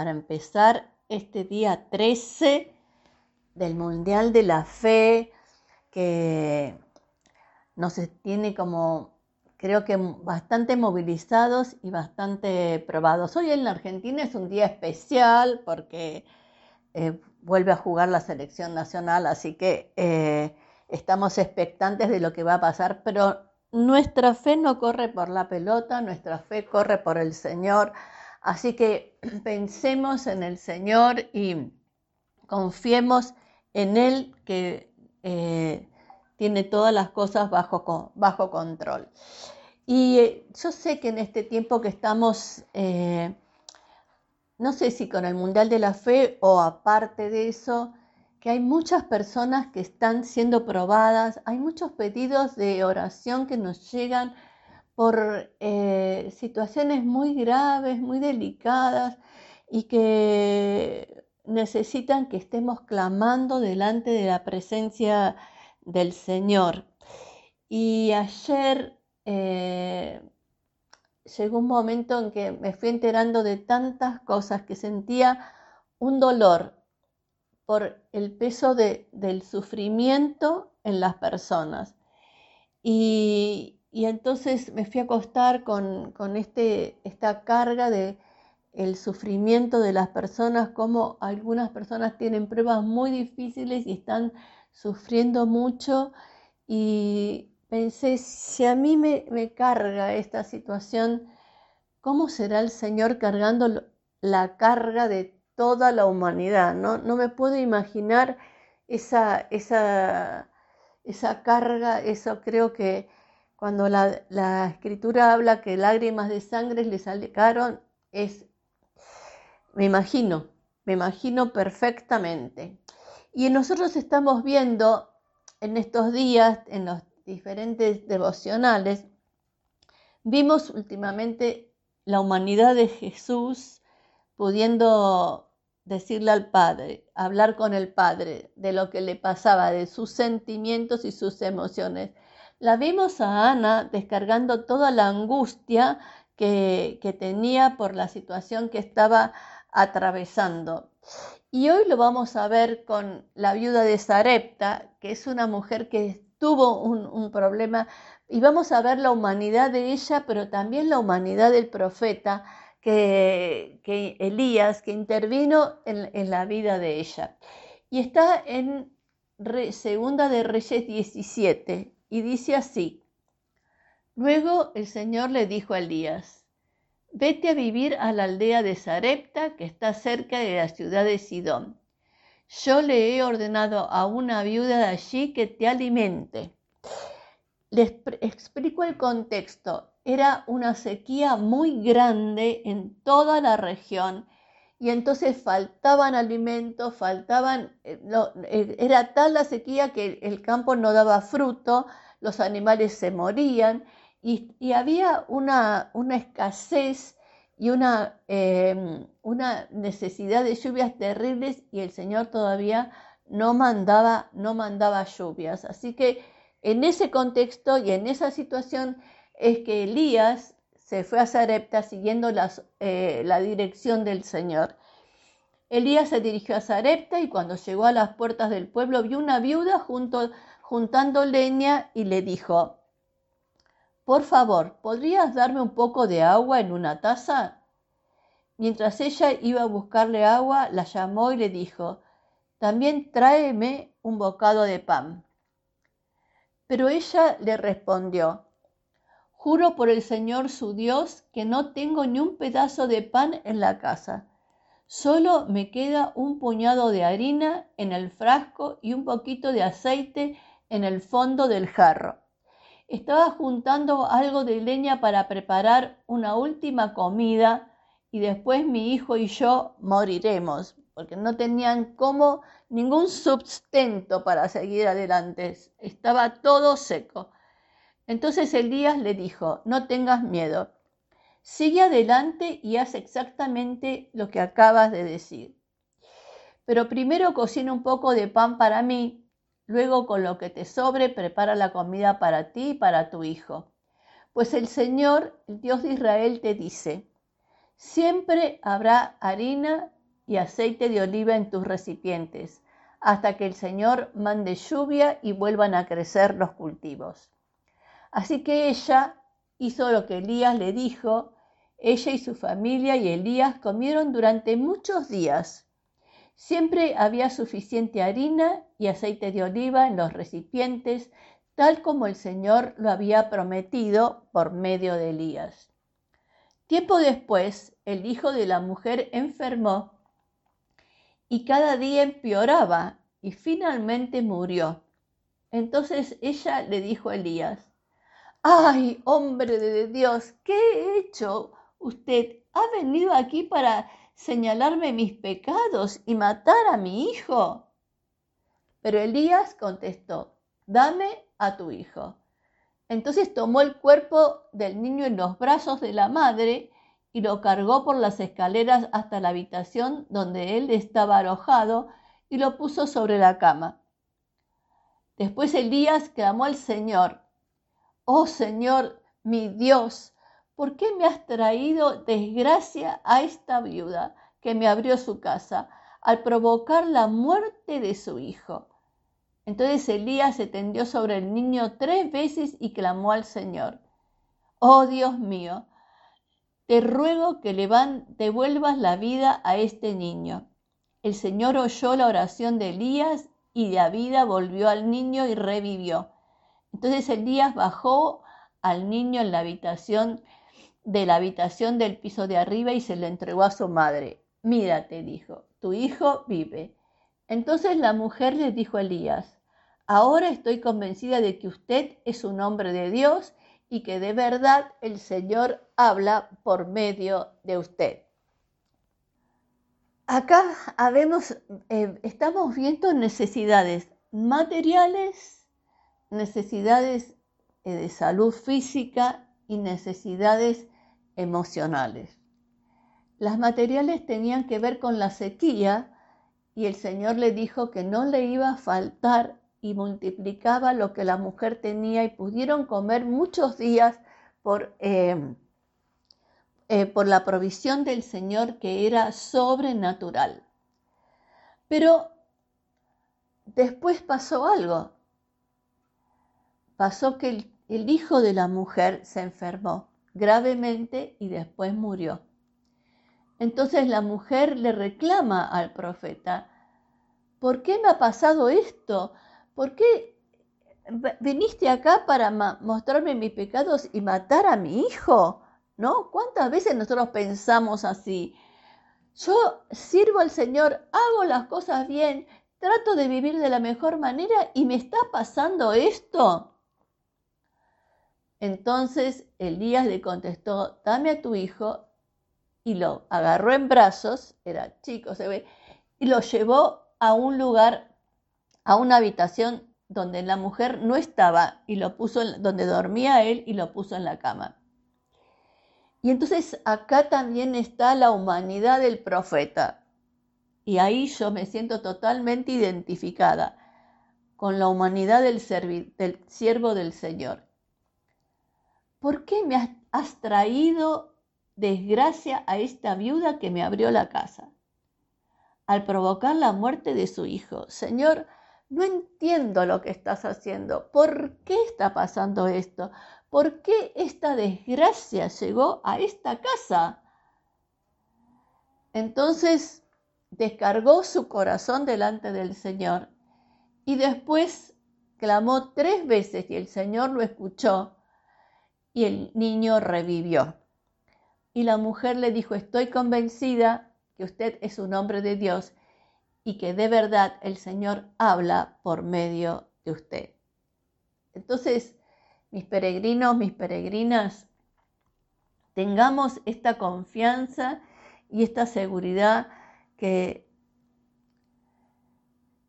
¿Cómo estamos para empezar este día 13 del Mundial de la Fe que nos tiene como, creo que bastante movilizados y bastante probados? Hoy en la Argentina es un día especial porque eh, vuelve a jugar la selección nacional, así que eh, estamos expectantes de lo que va a pasar, pero nuestra fe no corre por la pelota, nuestra fe corre por el Señor. Así que pensemos en el Señor y confiemos en Él que eh, tiene todas las cosas bajo, bajo control. Y eh, yo sé que en este tiempo que estamos, eh, no sé si con el Mundial de la Fe o aparte de eso, que hay muchas personas que están siendo probadas, hay muchos pedidos de oración que nos llegan por eh, situaciones muy graves, muy delicadas y que necesitan que estemos clamando delante de la presencia del Señor. Y ayer eh, llegó un momento en que me fui enterando de tantas cosas que sentía un dolor por el peso del sufrimiento en las personas. Y, entonces me fui a acostar con, este, esta carga de el sufrimiento de las personas, como algunas personas tienen pruebas muy difíciles y están sufriendo mucho. Y pensé, si a mí me, me carga esta situación, ¿cómo será el Señor cargando la carga de toda la humanidad. No, no me puedo imaginar esa, esa, esa carga, eso creo que cuando la, escritura habla que lágrimas de sangre le salieron, es, me imagino, me imagino perfectamente. Y nosotros estamos viendo en estos días, en los diferentes devocionales, vimos últimamente la humanidad de Jesús pudiendo decirle al Padre, hablar con el Padre de lo que le pasaba, de sus sentimientos y sus emociones. La vimos a Ana descargando toda la angustia que, tenía por la situación que estaba atravesando. Y hoy lo vamos a ver con la viuda de Sarepta, que es una mujer que tuvo un, un, problema, y vamos a ver la humanidad de ella, pero también la humanidad del profeta, que, Elías, que intervino en, la vida de ella. Y está en Segunda de Reyes 17 y dice así. Luego el Señor le dijo a Elías, vete a vivir a la aldea de Sarepta, que está cerca de la ciudad de Sidón. Yo le he ordenado a una viuda de allí que te alimente. Les explico el contexto era una sequía muy grande en toda la región y entonces faltaban alimentos, faltaban, eh, eh, era tal la sequía que el campo no daba fruto, los animales se morían y, había una, una, escasez y una, em, una necesidad de lluvias terribles y el Señor todavía no mandaba, no mandaba lluvias. Así que en ese contexto y en esa situación, es que Elías se fue a Sarepta siguiendo eh, la dirección del Señor. Elías se dirigió a Sarepta y cuando llegó a las puertas del pueblo vio una viuda juntando leña y le dijo, por favor, ¿podrías darme un poco de agua en una taza? Mientras ella iba a buscarle agua, la llamó y le dijo, también tráeme un bocado de pan. Pero ella le respondió, Juro por el Señor su Dios que no tengo ni un pedazo de pan en la casa. Solo me queda un puñado de harina en el frasco y un poquito de aceite en el fondo del jarro. Estaba juntando algo de leña para preparar una última comida y después mi hijo y yo moriremos, porque no tenían como ningún sustento para seguir adelante. Estaba todo seco. Entonces Elías le dijo, no tengas miedo, sigue adelante y haz exactamente lo que acabas de decir. Pero primero cocina un poco de pan para mí, luego con lo que te sobre prepara la comida para ti y para tu hijo. Pues el Señor, el Dios de Israel, te dice, Siempre habrá harina y aceite de oliva en tus recipientes, hasta que el Señor mande lluvia y vuelvan a crecer los cultivos. Así que ella hizo lo que Elías le dijo, ella y su familia y Elías comieron durante muchos días. Siempre había suficiente harina y aceite de oliva en los recipientes, tal como el Señor lo había prometido por medio de Elías. Tiempo después, el hijo de la mujer enfermó y cada día empeoraba y finalmente murió. Entonces ella le dijo a Elías, ¡Ay, hombre de Dios! ¿Qué he hecho? Usted ha venido aquí para señalarme mis pecados y matar a mi hijo. Pero Elías contestó, dame a tu hijo. Entonces tomó el cuerpo del niño en los brazos de la madre y lo cargó por las escaleras hasta la habitación donde él estaba alojado y lo puso sobre la cama. Después Elías clamó al Señor, Oh Señor, mi Dios, ¿por qué me has traído desgracia a esta viuda que me abrió su casa al provocar la muerte de su hijo? Entonces Elías se tendió sobre el niño tres veces y clamó al Señor, Oh Dios mío, te ruego que le devuelvas la vida a este niño. El Señor oyó la oración de Elías y la vida volvió al niño y revivió. Entonces Elías bajó al niño en la habitación de la habitación del piso de arriba y se lo entregó a su madre. Mírate, dijo, tu hijo vive. Entonces la mujer le dijo a Elías, ahora estoy convencida de que usted es un hombre de Dios y que de verdad el Señor habla por medio de usted. Acá eh, estamos viendo necesidades materiales necesidades eh, de salud física y necesidades emocionales. Las materiales tenían que ver con la sequía y el Señor le dijo que no le iba a faltar y multiplicaba lo que la mujer tenía y pudieron comer muchos días por, eh, eh, por la provisión del Señor que era sobrenatural. Pero después pasó algo pasó que el, hijo de la mujer se enfermó gravemente y después murió. Entonces la mujer le reclama al profeta, ¿por qué me ha pasado esto? ¿Por qué viniste acá para mostrarme mis pecados y matar a mi hijo? ¿No? ¿Cuántas veces nosotros pensamos así? Yo sirvo al Señor, hago las cosas bien, trato de vivir de la mejor manera y me está pasando esto. Entonces Elías le contestó, dame a tu hijo, y lo agarró en brazos, era chico, se ve, y lo llevó a un lugar, a una habitación donde la mujer no estaba, y lo puso donde dormía él y lo puso en la cama. Y entonces acá también está la humanidad del profeta. Y ahí yo me siento totalmente identificada con la humanidad del, del siervo del Señor. ¿Por qué me has, traído desgracia a esta viuda que me abrió la casa? Al provocar la muerte de su hijo, Señor, no entiendo lo que estás haciendo. ¿Por qué está pasando esto? ¿Por qué esta desgracia llegó a esta casa? Entonces descargó su corazón delante del Señor y después clamó tres veces y el Señor lo escuchó y el niño revivió. Y la mujer le dijo, estoy convencida que usted es un hombre de Dios y que de verdad el Señor habla por medio de usted. Entonces, mis peregrinos, mis peregrinas, tengamos esta confianza y esta seguridad que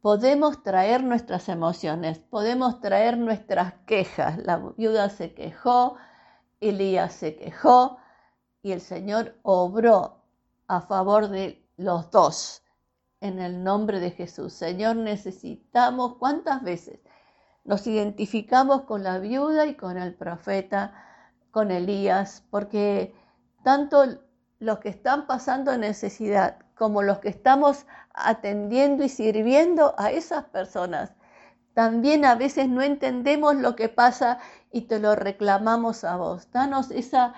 podemos traer nuestras emociones, podemos traer nuestras quejas. La viuda se quejó, Elías se quejó y el Señor obró a favor de los dos. En el nombre de Jesús. Señor, necesitamos, ¿cuántas veces nos identificamos con la viuda y con el profeta, con Elías? Porque tanto los que están pasando necesidad, como los que estamos atendiendo y sirviendo a esas personas. También a veces no entendemos lo que pasa y te lo reclamamos a vos. Danos esa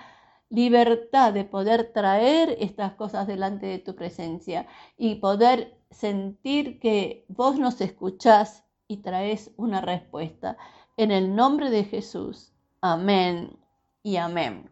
libertad de poder traer estas cosas delante de tu presencia y poder sentir que vos nos escuchás y traes una respuesta. En el nombre de Jesús. Amén y amén.